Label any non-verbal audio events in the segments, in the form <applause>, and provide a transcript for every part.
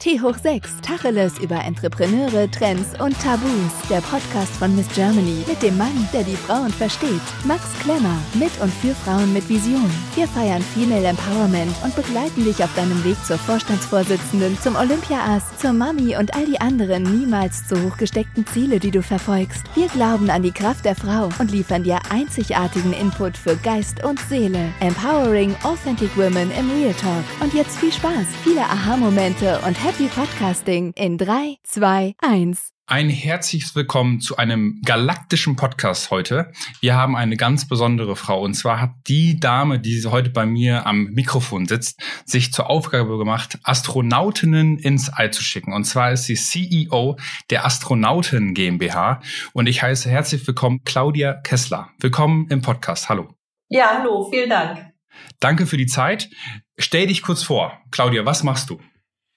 T hoch 6, Tacheles über Entrepreneure, Trends und Tabus. Der Podcast von Miss Germany mit dem Mann, der die Frauen versteht. Max Klemmer, mit und für Frauen mit Vision. Wir feiern Female Empowerment und begleiten dich auf deinem Weg zur Vorstandsvorsitzenden, zum Olympia-Ass, zur Mami und all die anderen niemals zu hoch gesteckten Ziele, die du verfolgst. Wir glauben an die Kraft der Frau und liefern dir einzigartigen Input für Geist und Seele. Empowering Authentic Women im Real Talk. Und jetzt viel Spaß, viele Aha-Momente und Happy Podcasting in 3, 2, 1. Ein herzliches Willkommen zu einem galaktischen Podcast heute. Wir haben eine ganz besondere Frau und zwar hat die Dame, die heute bei mir am Mikrofon sitzt, sich zur Aufgabe gemacht, Astronautinnen ins All zu schicken. Und zwar ist sie CEO der Astronauten GmbH und ich heiße herzlich willkommen Claudia Kessler. Willkommen im Podcast. Hallo. Ja, hallo, vielen Dank. Danke für die Zeit. Stell dich kurz vor. Claudia, was machst du?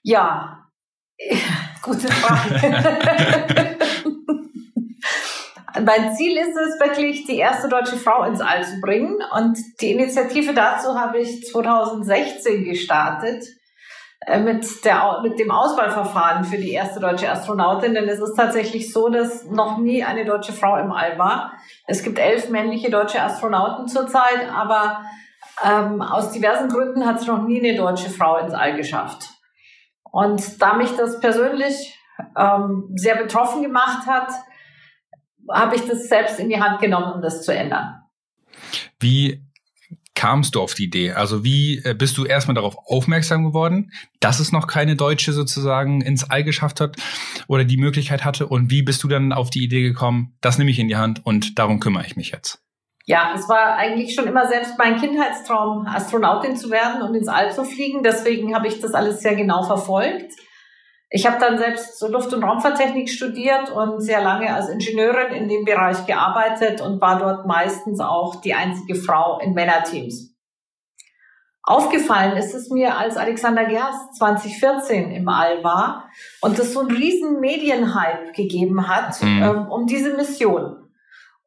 Ja, <laughs> gute Frage. <laughs> mein Ziel ist es wirklich, die erste deutsche Frau ins All zu bringen. Und die Initiative dazu habe ich 2016 gestartet äh, mit, der, mit dem Auswahlverfahren für die erste deutsche Astronautin. Denn es ist tatsächlich so, dass noch nie eine deutsche Frau im All war. Es gibt elf männliche deutsche Astronauten zurzeit, aber ähm, aus diversen Gründen hat es noch nie eine deutsche Frau ins All geschafft. Und da mich das persönlich ähm, sehr betroffen gemacht hat, habe ich das selbst in die Hand genommen, um das zu ändern. Wie kamst du auf die Idee? Also wie äh, bist du erstmal darauf aufmerksam geworden, dass es noch keine Deutsche sozusagen ins All geschafft hat oder die Möglichkeit hatte? Und wie bist du dann auf die Idee gekommen, das nehme ich in die Hand und darum kümmere ich mich jetzt? Ja, es war eigentlich schon immer selbst mein Kindheitstraum, Astronautin zu werden und ins All zu fliegen. Deswegen habe ich das alles sehr genau verfolgt. Ich habe dann selbst Luft- und Raumfahrttechnik studiert und sehr lange als Ingenieurin in dem Bereich gearbeitet und war dort meistens auch die einzige Frau in Männerteams. Aufgefallen ist es mir, als Alexander Gerst 2014 im All war und es so einen riesen Medienhype gegeben hat mhm. ähm, um diese Mission.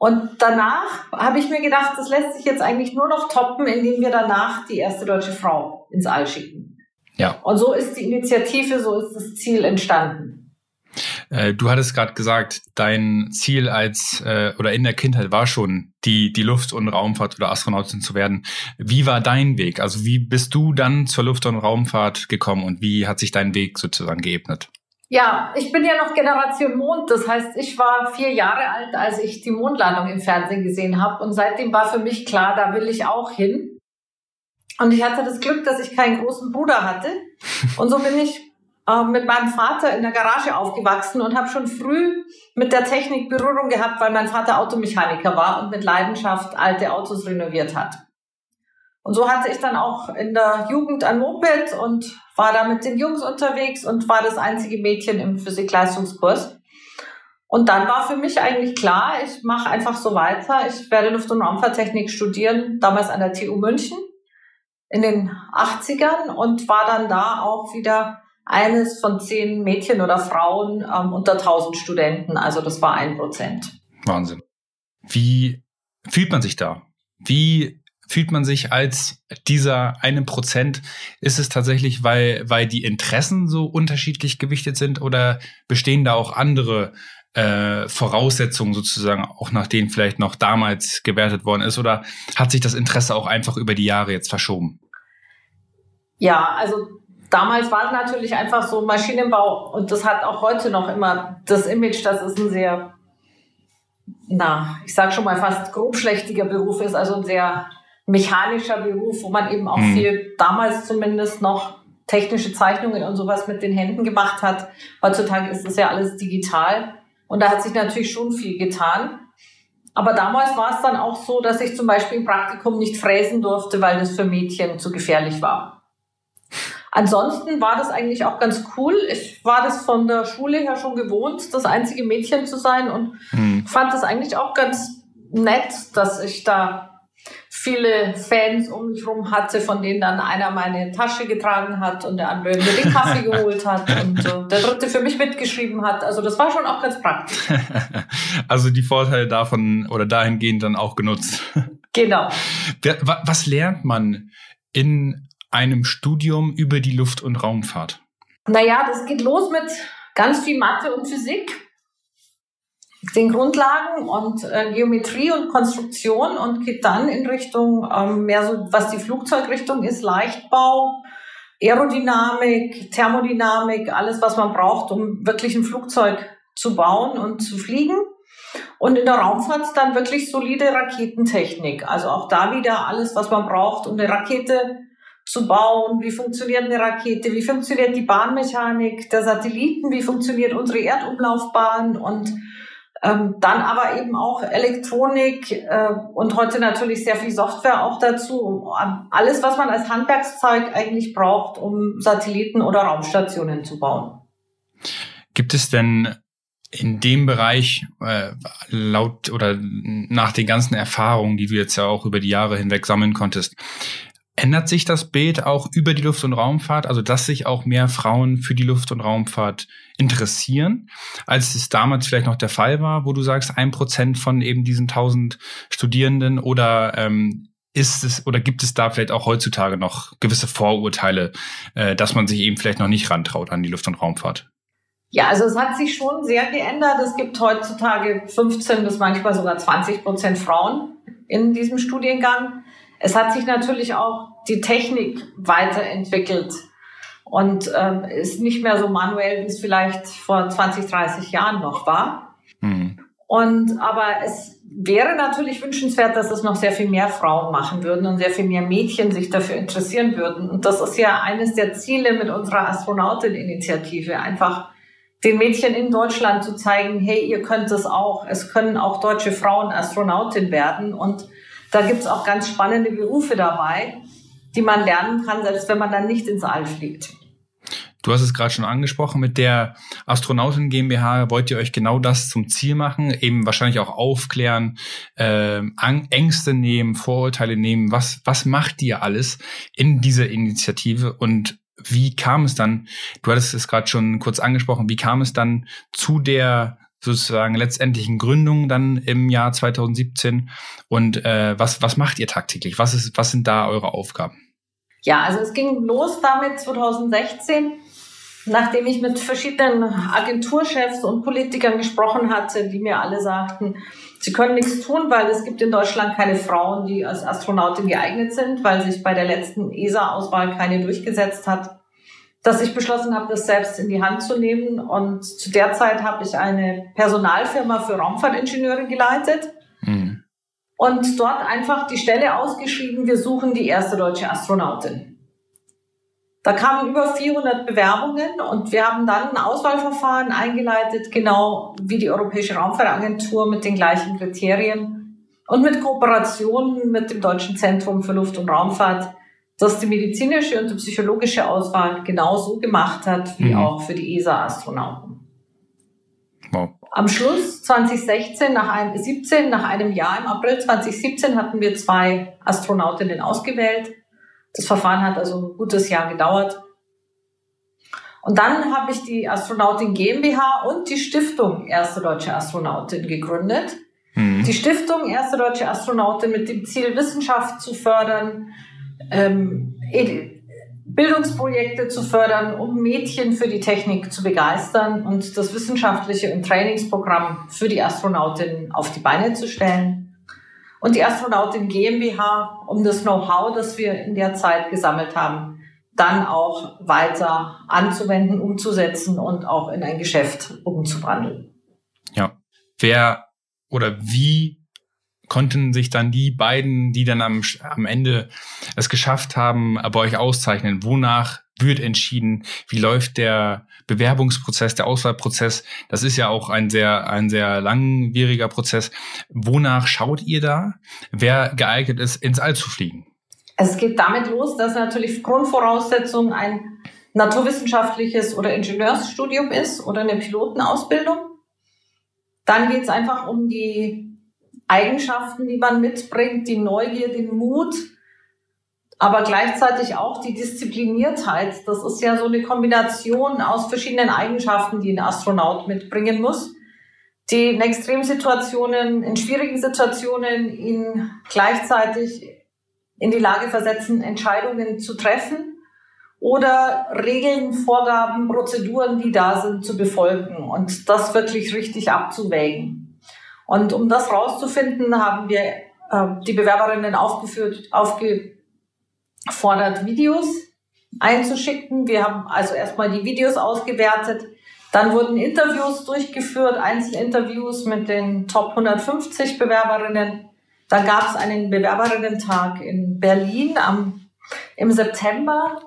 Und danach habe ich mir gedacht, das lässt sich jetzt eigentlich nur noch toppen, indem wir danach die erste deutsche Frau ins All schicken. Ja. Und so ist die Initiative, so ist das Ziel entstanden. Äh, du hattest gerade gesagt, dein Ziel als äh, oder in der Kindheit war schon die die Luft- und Raumfahrt oder Astronautin zu werden. Wie war dein Weg? Also wie bist du dann zur Luft- und Raumfahrt gekommen und wie hat sich dein Weg sozusagen geebnet? Ja, ich bin ja noch Generation Mond. Das heißt, ich war vier Jahre alt, als ich die Mondlandung im Fernsehen gesehen habe. Und seitdem war für mich klar, da will ich auch hin. Und ich hatte das Glück, dass ich keinen großen Bruder hatte. Und so bin ich äh, mit meinem Vater in der Garage aufgewachsen und habe schon früh mit der Technik Berührung gehabt, weil mein Vater Automechaniker war und mit Leidenschaft alte Autos renoviert hat. Und so hatte ich dann auch in der Jugend ein Moped und war da mit den Jungs unterwegs und war das einzige Mädchen im Physik-Leistungskurs. Und dann war für mich eigentlich klar, ich mache einfach so weiter. Ich werde Luft- und Raumfahrttechnik studieren, damals an der TU München in den 80ern und war dann da auch wieder eines von zehn Mädchen oder Frauen ähm, unter 1000 Studenten. Also das war ein Prozent. Wahnsinn. Wie fühlt man sich da? Wie fühlt man sich als dieser eine Prozent? Ist es tatsächlich, weil, weil die Interessen so unterschiedlich gewichtet sind oder bestehen da auch andere äh, Voraussetzungen sozusagen, auch nach denen vielleicht noch damals gewertet worden ist? Oder hat sich das Interesse auch einfach über die Jahre jetzt verschoben? Ja, also damals war es natürlich einfach so Maschinenbau und das hat auch heute noch immer das Image, dass es ein sehr, na, ich sag schon mal fast grobschlächtiger Beruf ist, also ein sehr mechanischer Beruf, wo man eben auch mhm. viel damals zumindest noch technische Zeichnungen und sowas mit den Händen gemacht hat. Heutzutage ist das ja alles digital und da hat sich natürlich schon viel getan. Aber damals war es dann auch so, dass ich zum Beispiel im Praktikum nicht fräsen durfte, weil das für Mädchen zu gefährlich war. Ansonsten war das eigentlich auch ganz cool. Ich war das von der Schule her schon gewohnt, das einzige Mädchen zu sein und mhm. fand das eigentlich auch ganz nett, dass ich da viele Fans um mich herum hatte, von denen dann einer meine Tasche getragen hat und der andere mir den Kaffee <laughs> geholt hat und äh, der dritte für mich mitgeschrieben hat. Also das war schon auch ganz praktisch. <laughs> also die Vorteile davon oder dahingehend dann auch genutzt. Genau. Was lernt man in einem Studium über die Luft- und Raumfahrt? Naja, das geht los mit ganz viel Mathe und Physik, den Grundlagen und äh, Geometrie und Konstruktion und geht dann in Richtung ähm, mehr so, was die Flugzeugrichtung ist, Leichtbau, Aerodynamik, Thermodynamik, alles, was man braucht, um wirklich ein Flugzeug zu bauen und zu fliegen. Und in der Raumfahrt dann wirklich solide Raketentechnik. Also auch da wieder alles, was man braucht, um eine Rakete zu bauen. Wie funktioniert eine Rakete? Wie funktioniert die Bahnmechanik der Satelliten? Wie funktioniert unsere Erdumlaufbahn? Und ähm, dann aber eben auch Elektronik äh, und heute natürlich sehr viel Software auch dazu. Alles, was man als Handwerkszeug eigentlich braucht, um Satelliten oder Raumstationen zu bauen. Gibt es denn in dem Bereich äh, laut oder nach den ganzen Erfahrungen, die du jetzt ja auch über die Jahre hinweg sammeln konntest, ändert sich das Bild auch über die Luft- und Raumfahrt, also dass sich auch mehr Frauen für die Luft- und Raumfahrt interessieren, als es damals vielleicht noch der Fall war, wo du sagst, ein Prozent von eben diesen tausend Studierenden oder ähm, ist es oder gibt es da vielleicht auch heutzutage noch gewisse Vorurteile, äh, dass man sich eben vielleicht noch nicht rantraut an die Luft- und Raumfahrt? Ja, also es hat sich schon sehr geändert. Es gibt heutzutage 15 bis manchmal sogar 20 Prozent Frauen in diesem Studiengang. Es hat sich natürlich auch die Technik weiterentwickelt und ähm, ist nicht mehr so manuell, wie es vielleicht vor 20, 30 Jahren noch war. Mhm. Und aber es wäre natürlich wünschenswert, dass es noch sehr viel mehr Frauen machen würden und sehr viel mehr Mädchen sich dafür interessieren würden. Und das ist ja eines der Ziele mit unserer Astronautin-Initiative, einfach den Mädchen in Deutschland zu zeigen, hey, ihr könnt es auch. Es können auch deutsche Frauen Astronautin werden. Und da gibt es auch ganz spannende Berufe dabei, die man lernen kann, selbst wenn man dann nicht ins All fliegt. Du hast es gerade schon angesprochen, mit der Astronautin GmbH wollt ihr euch genau das zum Ziel machen, eben wahrscheinlich auch aufklären, äh, Ängste nehmen, Vorurteile nehmen. Was, was macht ihr alles in dieser Initiative und wie kam es dann, du hattest es gerade schon kurz angesprochen, wie kam es dann zu der sozusagen letztendlichen Gründung dann im Jahr 2017 und äh, was, was macht ihr tagtäglich? Was, ist, was sind da eure Aufgaben? Ja, also es ging los damit 2016, nachdem ich mit verschiedenen Agenturchefs und Politikern gesprochen hatte, die mir alle sagten, sie können nichts tun, weil es gibt in Deutschland keine Frauen, die als Astronautin geeignet sind, weil sich bei der letzten ESA-Auswahl keine durchgesetzt hat dass ich beschlossen habe, das selbst in die Hand zu nehmen. Und zu der Zeit habe ich eine Personalfirma für Raumfahrtingenieure geleitet. Und dort einfach die Stelle ausgeschrieben, wir suchen die erste deutsche Astronautin. Da kamen über 400 Bewerbungen und wir haben dann ein Auswahlverfahren eingeleitet, genau wie die Europäische Raumfahrtagentur mit den gleichen Kriterien und mit Kooperationen mit dem Deutschen Zentrum für Luft- und Raumfahrt das die medizinische und die psychologische Auswahl genauso gemacht hat wie mhm. auch für die ESA-Astronauten. Am Schluss 2016, nach einem, 17, nach einem Jahr im April 2017 hatten wir zwei Astronautinnen ausgewählt. Das Verfahren hat also ein gutes Jahr gedauert. Und dann habe ich die Astronautin GmbH und die Stiftung Erste Deutsche Astronautin gegründet. Mhm. Die Stiftung Erste Deutsche Astronautin mit dem Ziel, Wissenschaft zu fördern, ähm, Bildungsprojekte zu fördern, um Mädchen für die Technik zu begeistern und das wissenschaftliche und Trainingsprogramm für die Astronautin auf die Beine zu stellen. Und die Astronautin GmbH, um das Know-how, das wir in der Zeit gesammelt haben, dann auch weiter anzuwenden, umzusetzen und auch in ein Geschäft umzuwandeln. Ja. Wer oder wie konnten sich dann die beiden, die dann am, am Ende es geschafft haben, bei euch auszeichnen? Wonach wird entschieden? Wie läuft der Bewerbungsprozess, der Auswahlprozess? Das ist ja auch ein sehr, ein sehr langwieriger Prozess. Wonach schaut ihr da, wer geeignet ist, ins All zu fliegen? Es geht damit los, dass natürlich Grundvoraussetzung ein naturwissenschaftliches oder Ingenieursstudium ist oder eine Pilotenausbildung. Dann geht es einfach um die Eigenschaften, die man mitbringt, die Neugier, den Mut, aber gleichzeitig auch die Diszipliniertheit. Das ist ja so eine Kombination aus verschiedenen Eigenschaften, die ein Astronaut mitbringen muss, die in Extremsituationen, in schwierigen Situationen ihn gleichzeitig in die Lage versetzen, Entscheidungen zu treffen oder Regeln, Vorgaben, Prozeduren, die da sind, zu befolgen und das wirklich richtig abzuwägen. Und um das rauszufinden, haben wir äh, die Bewerberinnen aufgeführt, aufgefordert, Videos einzuschicken. Wir haben also erstmal die Videos ausgewertet. Dann wurden Interviews durchgeführt, Einzelinterviews mit den Top 150 Bewerberinnen. Dann gab es einen Bewerberinnen-Tag in Berlin am, im September,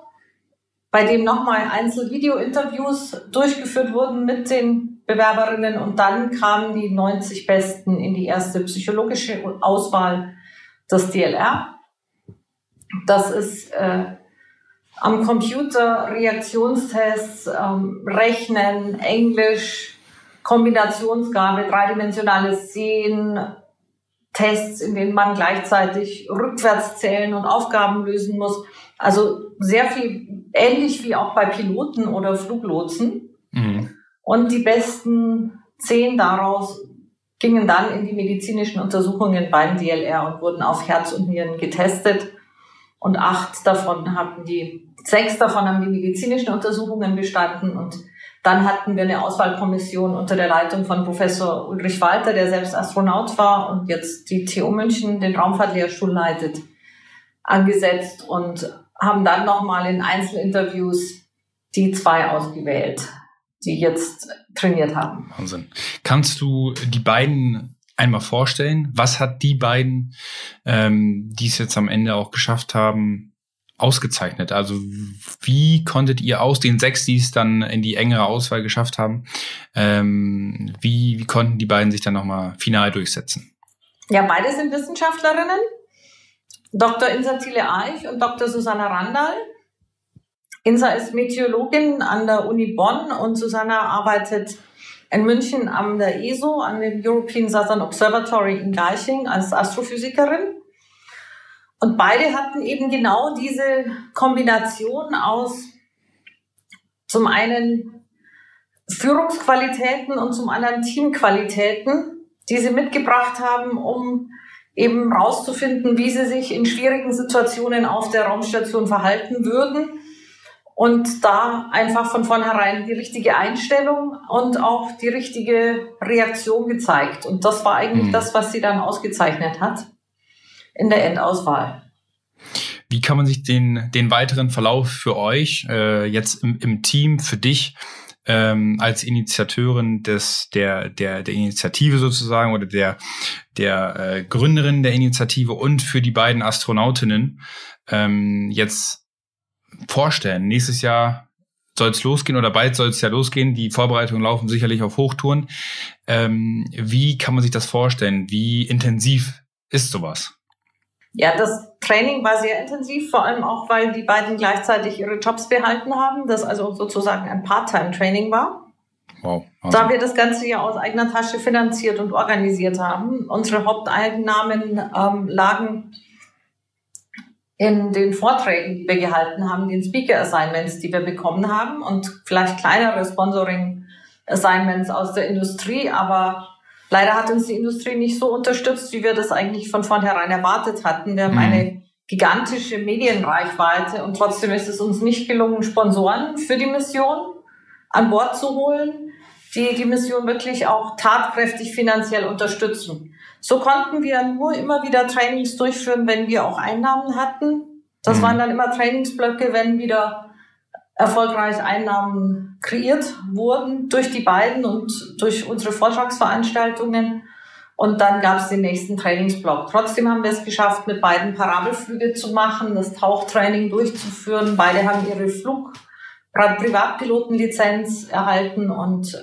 bei dem nochmal Einzelvideo-Interviews durchgeführt wurden mit den Bewerberinnen. Und dann kamen die 90 Besten in die erste psychologische Auswahl des DLR. Das ist äh, am Computer Reaktionstests, ähm, Rechnen, Englisch, Kombinationsgabe, dreidimensionales Sehen, Tests, in denen man gleichzeitig rückwärts zählen und Aufgaben lösen muss. Also sehr viel ähnlich wie auch bei Piloten oder Fluglotsen. Mhm. Und die besten zehn daraus gingen dann in die medizinischen Untersuchungen beim DLR und wurden auf Herz und Nieren getestet. Und acht davon hatten die, sechs davon haben die medizinischen Untersuchungen bestanden und dann hatten wir eine Auswahlkommission unter der Leitung von Professor Ulrich Walter, der selbst Astronaut war und jetzt die TU München den Raumfahrtlehrstuhl leitet, angesetzt und haben dann nochmal in Einzelinterviews die zwei ausgewählt, die jetzt trainiert haben. Wahnsinn. Kannst du die beiden einmal vorstellen? Was hat die beiden, ähm, die es jetzt am Ende auch geschafft haben, ausgezeichnet? Also wie konntet ihr aus den sechs, die es dann in die engere Auswahl geschafft haben, ähm, wie, wie konnten die beiden sich dann nochmal final durchsetzen? Ja, beide sind Wissenschaftlerinnen. Dr. Insa Thiele Eich und Dr. Susanna Randall. Insa ist Meteorologin an der Uni Bonn und Susanna arbeitet in München an der ESO, an dem European Southern Observatory in Garching als Astrophysikerin. Und beide hatten eben genau diese Kombination aus zum einen Führungsqualitäten und zum anderen Teamqualitäten, die sie mitgebracht haben, um eben rauszufinden, wie sie sich in schwierigen Situationen auf der Raumstation verhalten würden. Und da einfach von vornherein die richtige Einstellung und auch die richtige Reaktion gezeigt. Und das war eigentlich mhm. das, was sie dann ausgezeichnet hat in der Endauswahl. Wie kann man sich den, den weiteren Verlauf für euch äh, jetzt im, im Team, für dich ähm, als Initiateurin des, der, der, der Initiative sozusagen oder der, der äh, Gründerin der Initiative und für die beiden Astronautinnen ähm, jetzt vorstellen? Nächstes Jahr soll es losgehen oder bald soll es ja losgehen. Die Vorbereitungen laufen sicherlich auf Hochtouren. Ähm, wie kann man sich das vorstellen? Wie intensiv ist sowas? Ja, das Training war sehr intensiv, vor allem auch, weil die beiden gleichzeitig ihre Jobs behalten haben, das also sozusagen ein Part-Time-Training war. Wow. Also. Da wir das Ganze ja aus eigener Tasche finanziert und organisiert haben. Unsere Haupteinnahmen ähm, lagen in den Vorträgen, die wir gehalten haben, den Speaker-Assignments, die wir bekommen haben und vielleicht kleinere Sponsoring-Assignments aus der Industrie, aber Leider hat uns die Industrie nicht so unterstützt, wie wir das eigentlich von vornherein erwartet hatten. Wir haben mhm. eine gigantische Medienreichweite und trotzdem ist es uns nicht gelungen, Sponsoren für die Mission an Bord zu holen, die die Mission wirklich auch tatkräftig finanziell unterstützen. So konnten wir nur immer wieder Trainings durchführen, wenn wir auch Einnahmen hatten. Das mhm. waren dann immer Trainingsblöcke, wenn wieder erfolgreich Einnahmen kreiert wurden durch die beiden und durch unsere Vortragsveranstaltungen. Und dann gab es den nächsten Trainingsblock. Trotzdem haben wir es geschafft, mit beiden Parabelflüge zu machen, das Tauchtraining durchzuführen. Beide haben ihre Flug Privatpilotenlizenz erhalten und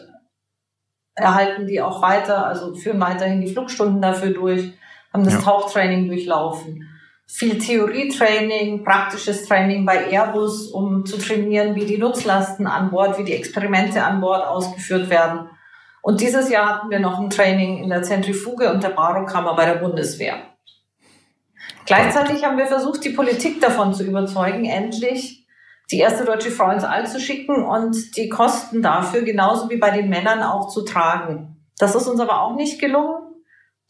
erhalten die auch weiter, also führen weiterhin die Flugstunden dafür durch, haben das ja. Tauchtraining durchlaufen viel Theorietraining, praktisches Training bei Airbus, um zu trainieren, wie die Nutzlasten an Bord, wie die Experimente an Bord ausgeführt werden. Und dieses Jahr hatten wir noch ein Training in der Zentrifuge und der Barokammer bei der Bundeswehr. Gleichzeitig haben wir versucht, die Politik davon zu überzeugen, endlich die erste deutsche Frau ins All zu schicken und die Kosten dafür genauso wie bei den Männern auch zu tragen. Das ist uns aber auch nicht gelungen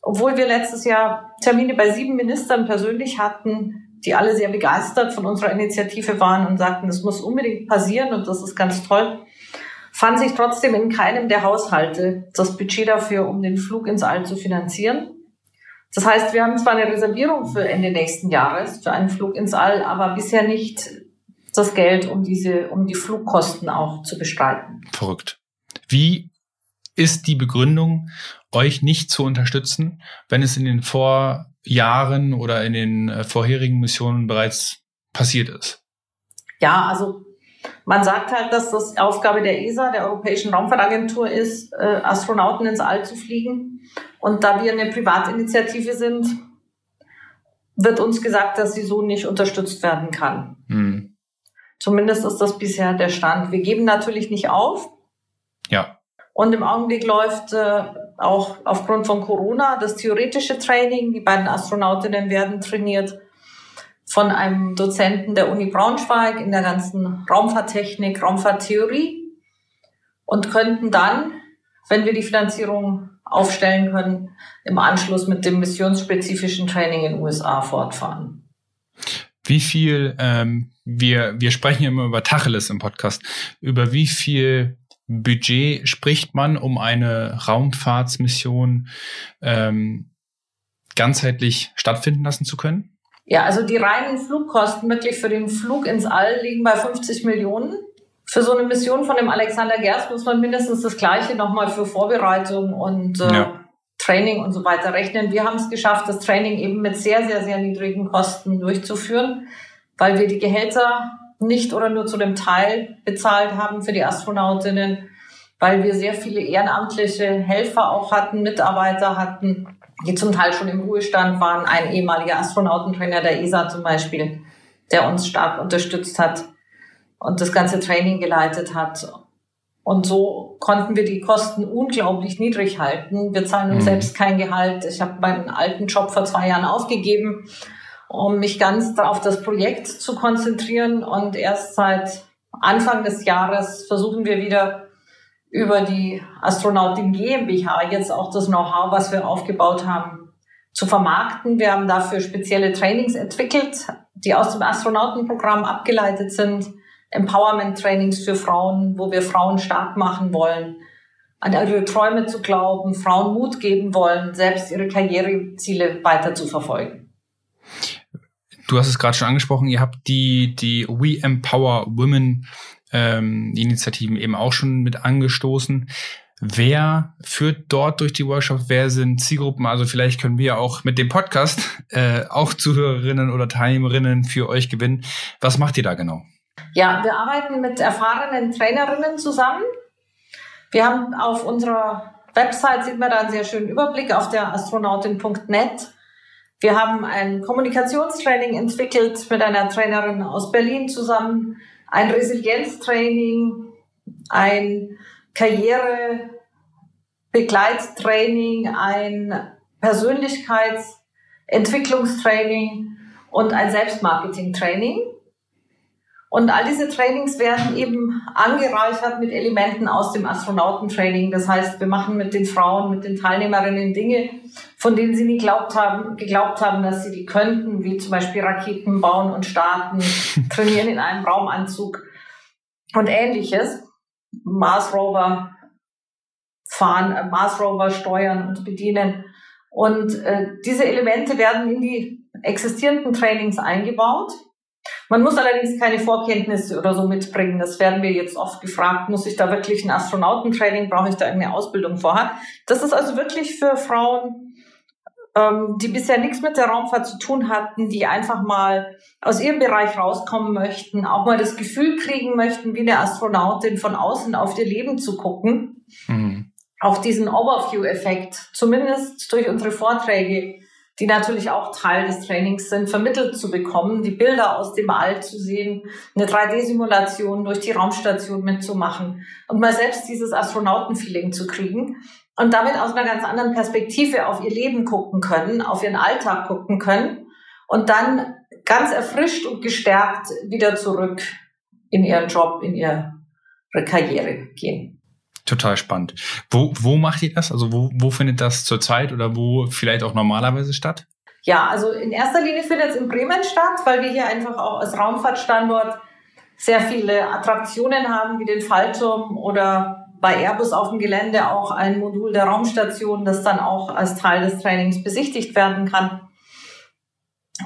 obwohl wir letztes Jahr Termine bei sieben Ministern persönlich hatten, die alle sehr begeistert von unserer Initiative waren und sagten, das muss unbedingt passieren und das ist ganz toll, fand sich trotzdem in keinem der Haushalte das Budget dafür, um den Flug ins All zu finanzieren. Das heißt, wir haben zwar eine Reservierung für Ende nächsten Jahres für einen Flug ins All, aber bisher nicht das Geld, um diese, um die Flugkosten auch zu bestreiten. Verrückt. Wie ist die Begründung, euch nicht zu unterstützen, wenn es in den Vorjahren oder in den äh, vorherigen Missionen bereits passiert ist? Ja, also man sagt halt, dass das Aufgabe der ESA, der Europäischen Raumfahrtagentur, ist, äh, Astronauten ins All zu fliegen. Und da wir eine Privatinitiative sind, wird uns gesagt, dass sie so nicht unterstützt werden kann. Hm. Zumindest ist das bisher der Stand. Wir geben natürlich nicht auf. Ja. Und im Augenblick läuft äh, auch aufgrund von Corona das theoretische Training. Die beiden Astronautinnen werden trainiert von einem Dozenten der Uni Braunschweig in der ganzen Raumfahrttechnik, Raumfahrttheorie und könnten dann, wenn wir die Finanzierung aufstellen können, im Anschluss mit dem missionsspezifischen Training in den USA fortfahren. Wie viel, ähm, wir, wir sprechen ja immer über Tacheles im Podcast, über wie viel Budget spricht man, um eine Raumfahrtsmission ähm, ganzheitlich stattfinden lassen zu können? Ja, also die reinen Flugkosten wirklich für den Flug ins All liegen bei 50 Millionen. Für so eine Mission von dem Alexander Gerst muss man mindestens das Gleiche nochmal für Vorbereitung und äh, ja. Training und so weiter rechnen. Wir haben es geschafft, das Training eben mit sehr, sehr, sehr niedrigen Kosten durchzuführen, weil wir die Gehälter nicht oder nur zu dem Teil bezahlt haben für die Astronautinnen, weil wir sehr viele ehrenamtliche Helfer auch hatten, Mitarbeiter hatten, die zum Teil schon im Ruhestand waren. Ein ehemaliger Astronautentrainer der ESA zum Beispiel, der uns stark unterstützt hat und das ganze Training geleitet hat. Und so konnten wir die Kosten unglaublich niedrig halten. Wir zahlen uns mhm. selbst kein Gehalt. Ich habe meinen alten Job vor zwei Jahren aufgegeben um mich ganz auf das Projekt zu konzentrieren. Und erst seit Anfang des Jahres versuchen wir wieder über die Astronautin GmbH jetzt auch das Know-how, was wir aufgebaut haben, zu vermarkten. Wir haben dafür spezielle Trainings entwickelt, die aus dem Astronautenprogramm abgeleitet sind. Empowerment-Trainings für Frauen, wo wir Frauen stark machen wollen, an ihre Träume zu glauben, Frauen Mut geben wollen, selbst ihre Karriereziele weiter zu verfolgen. Du hast es gerade schon angesprochen, ihr habt die, die We Empower Women ähm, Initiativen eben auch schon mit angestoßen. Wer führt dort durch die Workshops? Wer sind Zielgruppen? Also vielleicht können wir auch mit dem Podcast äh, auch Zuhörerinnen oder Teilnehmerinnen für euch gewinnen. Was macht ihr da genau? Ja, wir arbeiten mit erfahrenen Trainerinnen zusammen. Wir haben auf unserer Website, sieht man da einen sehr schönen Überblick auf der astronautin.net wir haben ein Kommunikationstraining entwickelt mit einer Trainerin aus Berlin zusammen, ein Resilienztraining, ein Karrierebegleittraining, ein Persönlichkeitsentwicklungstraining und ein Selbstmarketingtraining. Und all diese Trainings werden eben angereichert mit Elementen aus dem Astronautentraining. Das heißt, wir machen mit den Frauen, mit den Teilnehmerinnen Dinge, von denen sie nie geglaubt haben, geglaubt haben, dass sie die könnten, wie zum Beispiel Raketen bauen und starten, <laughs> trainieren in einem Raumanzug und ähnliches. Mars Rover fahren, äh, Mars Rover steuern und bedienen. Und äh, diese Elemente werden in die existierenden Trainings eingebaut. Man muss allerdings keine Vorkenntnisse oder so mitbringen. Das werden wir jetzt oft gefragt. Muss ich da wirklich ein Astronautentraining? Brauche ich da irgendeine Ausbildung vorher? Das ist also wirklich für Frauen, ähm, die bisher nichts mit der Raumfahrt zu tun hatten, die einfach mal aus ihrem Bereich rauskommen möchten, auch mal das Gefühl kriegen möchten, wie eine Astronautin von außen auf ihr Leben zu gucken. Mhm. Auch diesen Overview-Effekt, zumindest durch unsere Vorträge, die natürlich auch Teil des Trainings sind, vermittelt zu bekommen, die Bilder aus dem All zu sehen, eine 3D-Simulation durch die Raumstation mitzumachen und mal selbst dieses Astronautenfeeling zu kriegen und damit aus einer ganz anderen Perspektive auf ihr Leben gucken können, auf ihren Alltag gucken können und dann ganz erfrischt und gestärkt wieder zurück in ihren Job, in ihre Karriere gehen. Total spannend. Wo, wo macht ihr das? Also wo, wo findet das zurzeit oder wo vielleicht auch normalerweise statt? Ja, also in erster Linie findet es in Bremen statt, weil wir hier einfach auch als Raumfahrtstandort sehr viele Attraktionen haben, wie den Fallturm oder bei Airbus auf dem Gelände auch ein Modul der Raumstation, das dann auch als Teil des Trainings besichtigt werden kann.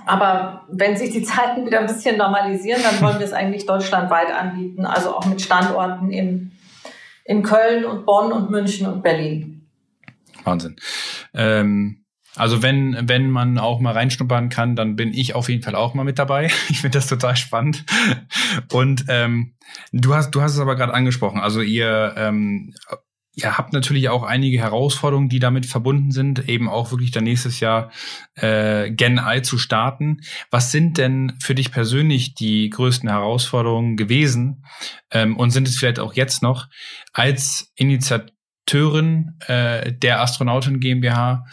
Aber wenn sich die Zeiten wieder ein bisschen normalisieren, dann wollen wir es eigentlich deutschlandweit anbieten, also auch mit Standorten in, in Köln und Bonn und München und Berlin. Wahnsinn. Ähm, also wenn, wenn man auch mal reinschnuppern kann, dann bin ich auf jeden Fall auch mal mit dabei. <laughs> Ich finde das total spannend. Und ähm, du hast, du hast es aber gerade angesprochen. Also ihr ähm, Ihr habt natürlich auch einige Herausforderungen, die damit verbunden sind, eben auch wirklich dann nächstes Jahr äh, Gen I zu starten. Was sind denn für dich persönlich die größten Herausforderungen gewesen ähm, und sind es vielleicht auch jetzt noch als Initiateurin äh, der Astronautin GmbH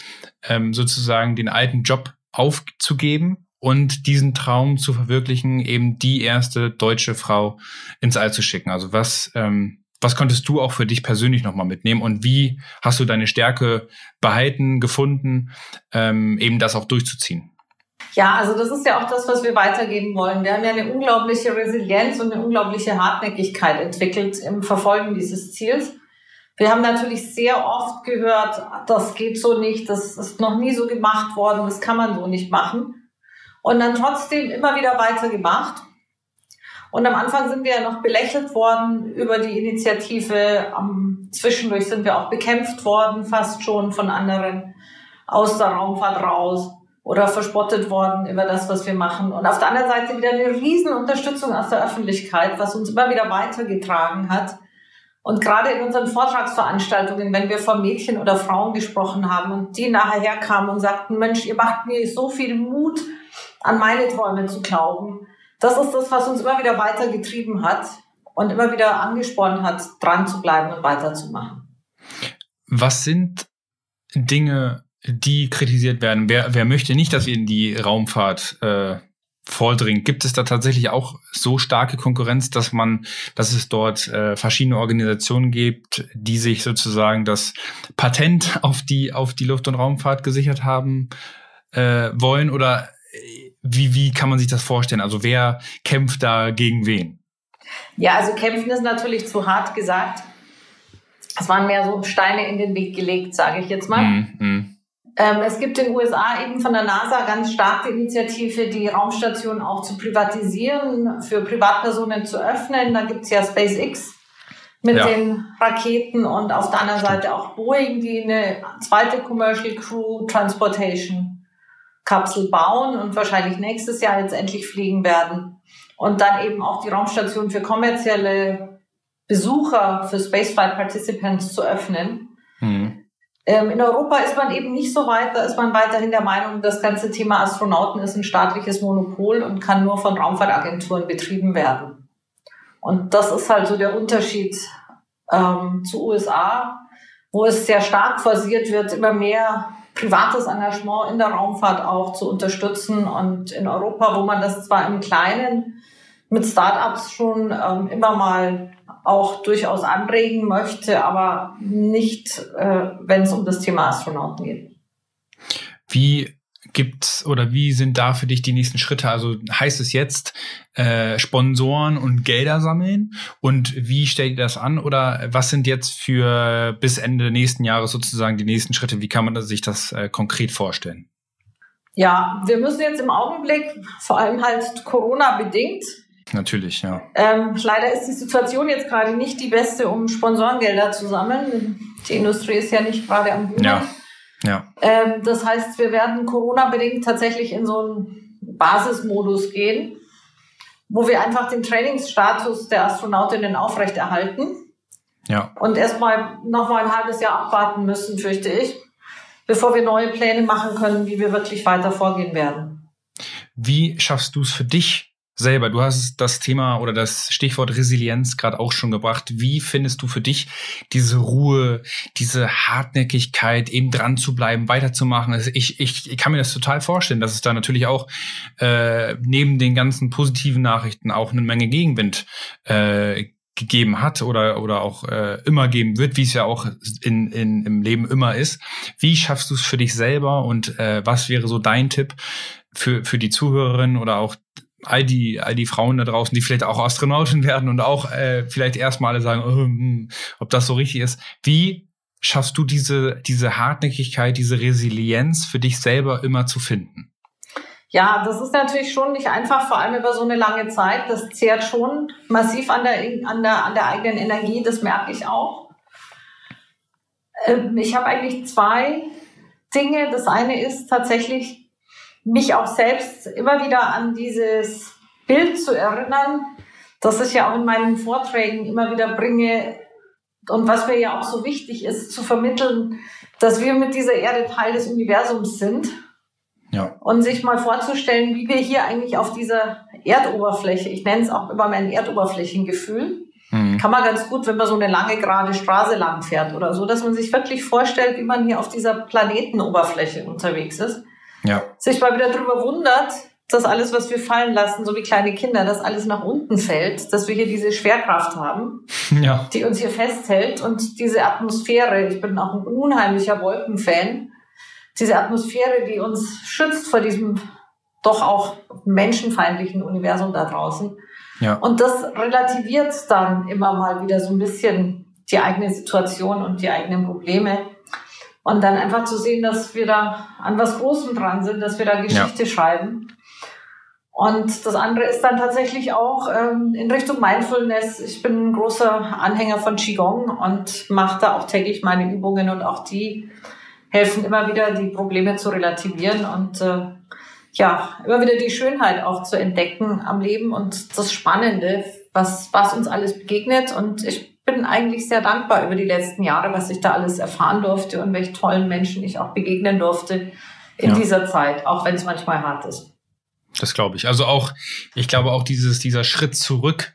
ähm, sozusagen den alten Job aufzugeben und diesen Traum zu verwirklichen, eben die erste deutsche Frau ins All zu schicken? Also was ähm, was konntest du auch für dich persönlich nochmal mitnehmen und wie hast du deine Stärke behalten, gefunden, ähm, eben das auch durchzuziehen? Ja, also das ist ja auch das, was wir weitergeben wollen. Wir haben ja eine unglaubliche Resilienz und eine unglaubliche Hartnäckigkeit entwickelt im Verfolgen dieses Ziels. Wir haben natürlich sehr oft gehört, das geht so nicht, das ist noch nie so gemacht worden, das kann man so nicht machen. Und dann trotzdem immer wieder weitergemacht. Und am Anfang sind wir ja noch belächelt worden über die Initiative. Um, zwischendurch sind wir auch bekämpft worden, fast schon von anderen aus der Raumfahrt raus oder verspottet worden über das, was wir machen. Und auf der anderen Seite wieder eine riesen Unterstützung aus der Öffentlichkeit, was uns immer wieder weitergetragen hat. Und gerade in unseren Vortragsveranstaltungen, wenn wir vor Mädchen oder Frauen gesprochen haben und die nachher herkamen und sagten, Mensch, ihr macht mir so viel Mut, an meine Träume zu glauben das ist das, was uns immer wieder weitergetrieben hat und immer wieder angespornt hat, dran zu bleiben und weiterzumachen. Was sind Dinge, die kritisiert werden? Wer, wer möchte nicht, dass wir in die Raumfahrt äh, vordringen? Gibt es da tatsächlich auch so starke Konkurrenz, dass man, dass es dort äh, verschiedene Organisationen gibt, die sich sozusagen das Patent auf die auf die Luft- und Raumfahrt gesichert haben äh, wollen? Oder wie, wie kann man sich das vorstellen? Also wer kämpft da gegen wen? Ja, also kämpfen ist natürlich zu hart gesagt. Es waren mehr so Steine in den Weg gelegt, sage ich jetzt mal. Mm, mm. Ähm, es gibt in den USA eben von der NASA ganz starke Initiative, die Raumstation auch zu privatisieren, für Privatpersonen zu öffnen. Da gibt es ja SpaceX mit ja. den Raketen und auf der anderen Seite auch Boeing, die eine zweite Commercial Crew Transportation Kapsel bauen und wahrscheinlich nächstes Jahr jetzt endlich fliegen werden. Und dann eben auch die Raumstation für kommerzielle Besucher, für Spaceflight Participants zu öffnen. Mhm. Ähm, in Europa ist man eben nicht so weit, da ist man weiterhin der Meinung, das ganze Thema Astronauten ist ein staatliches Monopol und kann nur von Raumfahrtagenturen betrieben werden. Und das ist halt so der Unterschied ähm, zu USA, wo es sehr stark forciert wird, immer mehr privates Engagement in der Raumfahrt auch zu unterstützen. Und in Europa, wo man das zwar im Kleinen mit Startups schon ähm, immer mal auch durchaus anregen möchte, aber nicht, äh, wenn es um das Thema Astronauten geht. Wie gibt's oder wie sind da für dich die nächsten Schritte? Also heißt es jetzt äh, Sponsoren und Gelder sammeln? Und wie stellt ihr das an? Oder was sind jetzt für bis Ende nächsten Jahres sozusagen die nächsten Schritte? Wie kann man sich das äh, konkret vorstellen? Ja, wir müssen jetzt im Augenblick, vor allem halt Corona bedingt, Natürlich, ja. Ähm, leider ist die Situation jetzt gerade nicht die beste, um Sponsorengelder zu sammeln. Die Industrie ist ja nicht gerade am Boomen. Ja. Ja. Ähm, das heißt, wir werden Corona-bedingt tatsächlich in so einen Basismodus gehen, wo wir einfach den Trainingsstatus der Astronautinnen aufrechterhalten. Ja. Und erstmal noch mal ein halbes Jahr abwarten müssen, fürchte ich, bevor wir neue Pläne machen können, wie wir wirklich weiter vorgehen werden. Wie schaffst du es für dich, selber. Du hast das Thema oder das Stichwort Resilienz gerade auch schon gebracht. Wie findest du für dich diese Ruhe, diese Hartnäckigkeit, eben dran zu bleiben, weiterzumachen? Also ich, ich, ich kann mir das total vorstellen, dass es da natürlich auch äh, neben den ganzen positiven Nachrichten auch eine Menge Gegenwind äh, gegeben hat oder, oder auch äh, immer geben wird, wie es ja auch in, in, im Leben immer ist. Wie schaffst du es für dich selber und äh, was wäre so dein Tipp für, für die Zuhörerinnen oder auch all die, all die Frauen da draußen, die vielleicht auch Astronauten <laughs> werden und auch äh, vielleicht erstmal alle sagen, oh, hm, ob das so richtig ist. Wie schaffst du diese, diese Hartnäckigkeit, diese Resilienz für dich selber immer zu finden? Ja, das ist natürlich schon nicht einfach, vor allem über so eine lange Zeit. Das zehrt schon massiv an der, an der, an der eigenen Energie, das merke ich auch. Ähm, ich habe eigentlich zwei Dinge. Das eine ist tatsächlich, mich auch selbst immer wieder an dieses Bild zu erinnern, das ich ja auch in meinen Vorträgen immer wieder bringe und was mir ja auch so wichtig ist, zu vermitteln, dass wir mit dieser Erde Teil des Universums sind ja. Und sich mal vorzustellen, wie wir hier eigentlich auf dieser Erdoberfläche, ich nenne es auch immer mein Erdoberflächengefühl, mhm. kann man ganz gut, wenn man so eine lange gerade Straße lang fährt oder so, dass man sich wirklich vorstellt, wie man hier auf dieser Planetenoberfläche unterwegs ist. Ja. Sich mal wieder darüber wundert, dass alles, was wir fallen lassen, so wie kleine Kinder, dass alles nach unten fällt, dass wir hier diese Schwerkraft haben, <laughs> ja. die uns hier festhält und diese Atmosphäre. Ich bin auch ein unheimlicher Wolkenfan diese Atmosphäre, die uns schützt vor diesem doch auch menschenfeindlichen Universum da draußen. Ja. Und das relativiert dann immer mal wieder so ein bisschen die eigene Situation und die eigenen Probleme. Und dann einfach zu sehen, dass wir da an was Großem dran sind, dass wir da Geschichte ja. schreiben. Und das andere ist dann tatsächlich auch ähm, in Richtung Mindfulness. Ich bin ein großer Anhänger von Qigong und mache da auch täglich meine Übungen und auch die helfen immer wieder, die Probleme zu relativieren und äh, ja, immer wieder die Schönheit auch zu entdecken am Leben und das Spannende, was, was uns alles begegnet. Und ich bin eigentlich sehr dankbar über die letzten Jahre, was ich da alles erfahren durfte und welche tollen Menschen ich auch begegnen durfte in ja. dieser Zeit, auch wenn es manchmal hart ist. Das glaube ich. Also auch, ich glaube auch dieses, dieser Schritt zurück,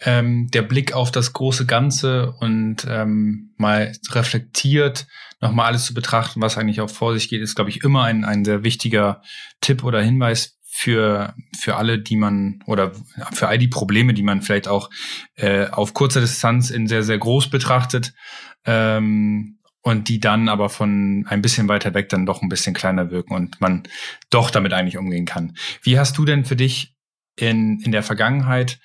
ähm, der Blick auf das große Ganze und ähm, mal reflektiert nochmal alles zu betrachten, was eigentlich auch vor sich geht, ist, glaube ich, immer ein, ein sehr wichtiger Tipp oder Hinweis für, für alle, die man oder für all die Probleme, die man vielleicht auch äh, auf kurzer Distanz in sehr, sehr groß betrachtet ähm, und die dann aber von ein bisschen weiter weg dann doch ein bisschen kleiner wirken und man doch damit eigentlich umgehen kann. Wie hast du denn für dich in, in der Vergangenheit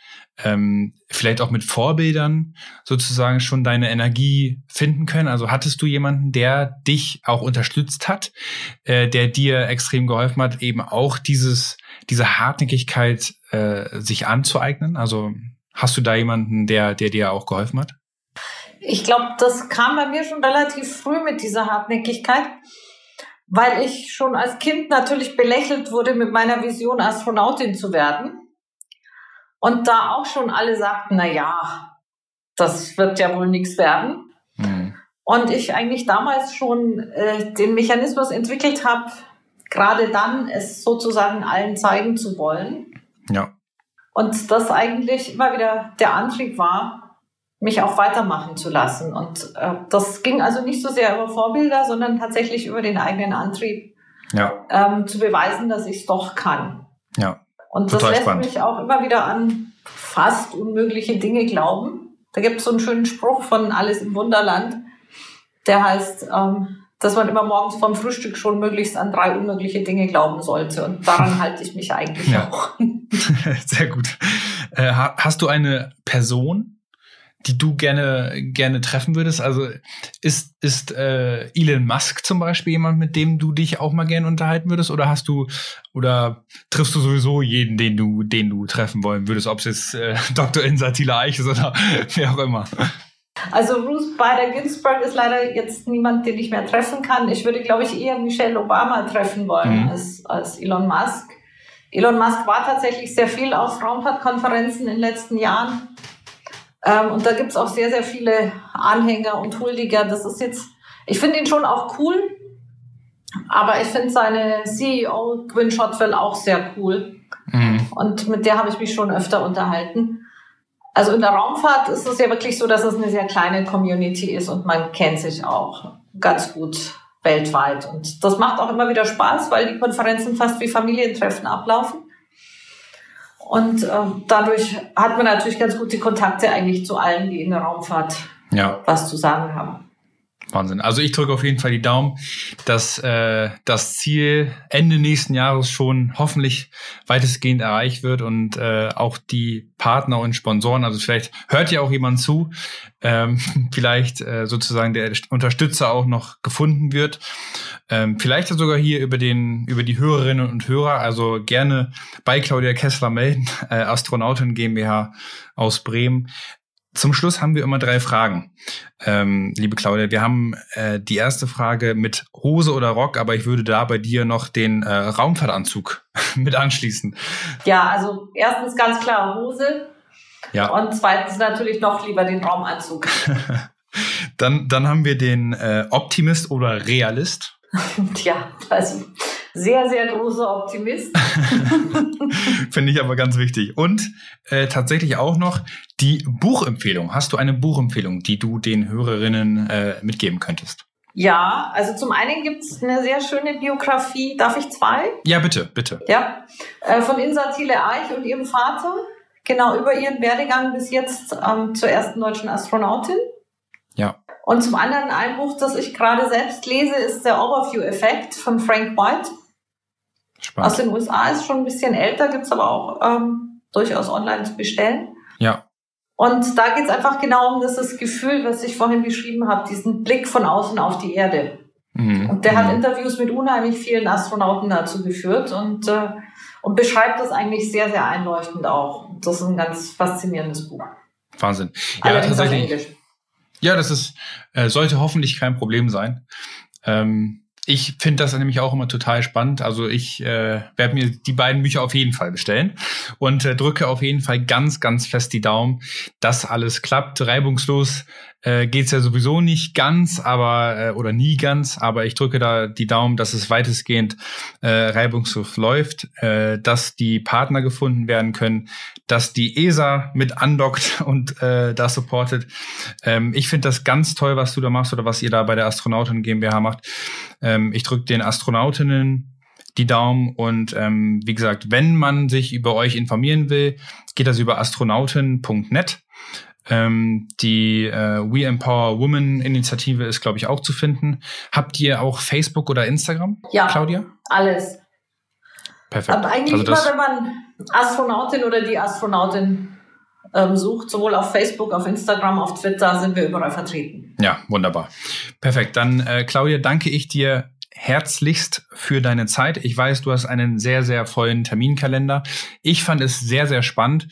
ähm, vielleicht auch mit Vorbildern sozusagen schon deine Energie finden können? Also hattest du jemanden, der dich auch unterstützt hat, äh, der dir extrem geholfen hat, eben auch dieses, diese Hartnäckigkeit äh, sich anzueignen? Also hast du da jemanden, der, der dir auch geholfen hat? Ich glaube, das kam bei mir schon relativ früh mit dieser Hartnäckigkeit, weil ich schon als Kind natürlich belächelt wurde, mit meiner Vision Astronautin zu werden. Und da auch schon alle sagten, na ja, das wird ja wohl nichts werden. Mhm. Und ich eigentlich damals schon äh, den Mechanismus entwickelt habe, gerade dann es sozusagen allen zeigen zu wollen. Ja. Und das eigentlich immer wieder der Antrieb war, mich auch weitermachen zu lassen. Und äh, das ging also nicht so sehr über Vorbilder, sondern tatsächlich über den eigenen Antrieb, ja. ähm, zu beweisen, dass ich es doch kann. Ja. Und Total das lässt spannend. mich auch immer wieder an fast unmögliche Dinge glauben. Da gibt es so einen schönen Spruch von Alles im Wunderland, der heißt, ähm, dass man immer morgens vom Frühstück schon möglichst an drei unmögliche Dinge glauben sollte. Und daran <laughs> halte ich mich eigentlich ja. auch. <laughs> Sehr gut. Äh, hast du eine Person, die du gerne gerne treffen würdest? Also ist ist äh, Elon Musk zum Beispiel jemand, mit dem du dich auch mal gerne unterhalten würdest, oder hast du oder triffst du sowieso jeden, den du den du treffen wollen würdest, ob es jetzt äh, <laughs> Dr. Insatila Eich ist oder <laughs> wer auch immer? Also Ruth Bader Ginsburg ist leider jetzt niemand, den ich mehr treffen kann. Ich würde, glaube ich, eher Michelle Obama treffen wollen mhm. als, als Elon Musk. Elon Musk war tatsächlich sehr viel auf Raumfahrtkonferenzen in den letzten Jahren ähm, und da gibt's auch sehr, sehr viele Anhänger und Huldiger. Das ist jetzt, ich finde ihn schon auch cool, aber ich finde seine CEO Gwyn Shotwell auch sehr cool. Mhm. Und mit der habe ich mich schon öfter unterhalten. Also in der Raumfahrt ist es ja wirklich so, dass es eine sehr kleine Community ist und man kennt sich auch ganz gut weltweit. Und das macht auch immer wieder Spaß, weil die Konferenzen fast wie Familientreffen ablaufen. Und äh, dadurch hat man natürlich ganz gute Kontakte eigentlich zu allen, die in der Raumfahrt ja. was zu sagen haben. Wahnsinn. Also ich drücke auf jeden Fall die Daumen, dass äh, das Ziel Ende nächsten Jahres schon hoffentlich weitestgehend erreicht wird und äh, auch die Partner und Sponsoren, also vielleicht hört ja auch jemand zu, ähm, <laughs> vielleicht äh, sozusagen der Unterstützer auch noch gefunden wird. Ähm, vielleicht sogar hier über den über die Hörerinnen und Hörer, also gerne bei Claudia Kessler melden, äh, Astronautin GmbH aus Bremen. Zum Schluss haben wir immer drei Fragen. Ähm, liebe Claudia, wir haben äh, die erste Frage mit Hose oder Rock, aber ich würde da bei dir noch den äh, Raumfahrtanzug <laughs> mit anschließen. Ja, also erstens ganz klar Hose. Ja. Und zweitens natürlich noch lieber den Raumanzug. <laughs> dann, dann haben wir den äh, Optimist oder Realist. <laughs> ja, also sehr, sehr großer Optimist. <laughs> Finde ich aber ganz wichtig. Und äh, tatsächlich auch noch die Buchempfehlung. Hast du eine Buchempfehlung, die du den Hörerinnen äh, mitgeben könntest? Ja, also zum einen gibt es eine sehr schöne Biografie. Darf ich zwei? Ja, bitte, bitte. Ja, äh, von Insa Thiele Eich und ihrem Vater. Genau, über ihren Werdegang bis jetzt ähm, zur ersten deutschen Astronautin. Ja. Und zum anderen ein Buch, das ich gerade selbst lese, ist der Overview-Effekt von Frank White. Spannend. Aus den USA ist schon ein bisschen älter, gibt's aber auch ähm, durchaus online zu bestellen. Ja. Und da geht's einfach genau um das Gefühl, was ich vorhin beschrieben habe, diesen Blick von außen auf die Erde. Mhm. Und der mhm. hat Interviews mit unheimlich vielen Astronauten dazu geführt und, äh, und beschreibt das eigentlich sehr, sehr einleuchtend auch. Das ist ein ganz faszinierendes Buch. Wahnsinn. Ja, Allerdings tatsächlich. Ja, das ist, äh, sollte hoffentlich kein Problem sein. Ähm, ich finde das nämlich auch immer total spannend. Also ich äh, werde mir die beiden Bücher auf jeden Fall bestellen und äh, drücke auf jeden Fall ganz, ganz fest die Daumen, dass alles klappt, reibungslos äh, geht ja sowieso nicht ganz, aber äh, oder nie ganz, aber ich drücke da die Daumen, dass es weitestgehend äh, reibungslos läuft, äh, dass die Partner gefunden werden können, dass die ESA mit andockt <laughs> und äh, das supportet. Ähm, ich finde das ganz toll, was du da machst oder was ihr da bei der Astronautin GmbH macht. Ähm, ich drücke den Astronautinnen die Daumen. Und ähm, wie gesagt, wenn man sich über euch informieren will, geht das über astronautin.net. Ähm, die äh, We Empower Women Initiative ist, glaube ich, auch zu finden. Habt ihr auch Facebook oder Instagram, ja, Claudia? Alles. Perfekt. Aber eigentlich also immer, wenn man Astronautin oder die Astronautin ähm, sucht, sowohl auf Facebook, auf Instagram, auf Twitter, sind wir überall vertreten. Ja, wunderbar. Perfekt. Dann, äh, Claudia, danke ich dir herzlichst für deine Zeit. Ich weiß, du hast einen sehr, sehr vollen Terminkalender. Ich fand es sehr, sehr spannend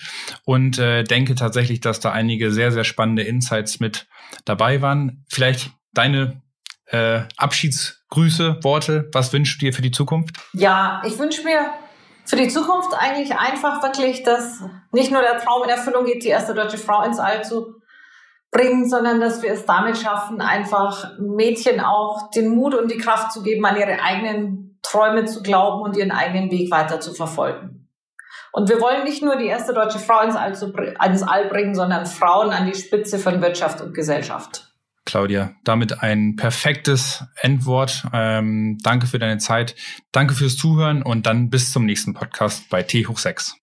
und äh, denke tatsächlich, dass da einige sehr, sehr spannende Insights mit dabei waren. Vielleicht deine äh, Abschiedsgrüße, Worte. Was wünschst du dir für die Zukunft? Ja, ich wünsche mir für die Zukunft eigentlich einfach wirklich, dass nicht nur der Traum in Erfüllung geht, die erste deutsche Frau ins All zu bringen, sondern dass wir es damit schaffen, einfach Mädchen auch den Mut und die Kraft zu geben, an ihre eigenen Träume zu glauben und ihren eigenen Weg weiter zu verfolgen. Und wir wollen nicht nur die erste deutsche Frau ins All, zu, ins All bringen, sondern Frauen an die Spitze von Wirtschaft und Gesellschaft. Claudia, damit ein perfektes Endwort. Ähm, danke für deine Zeit, danke fürs Zuhören und dann bis zum nächsten Podcast bei T hoch 6.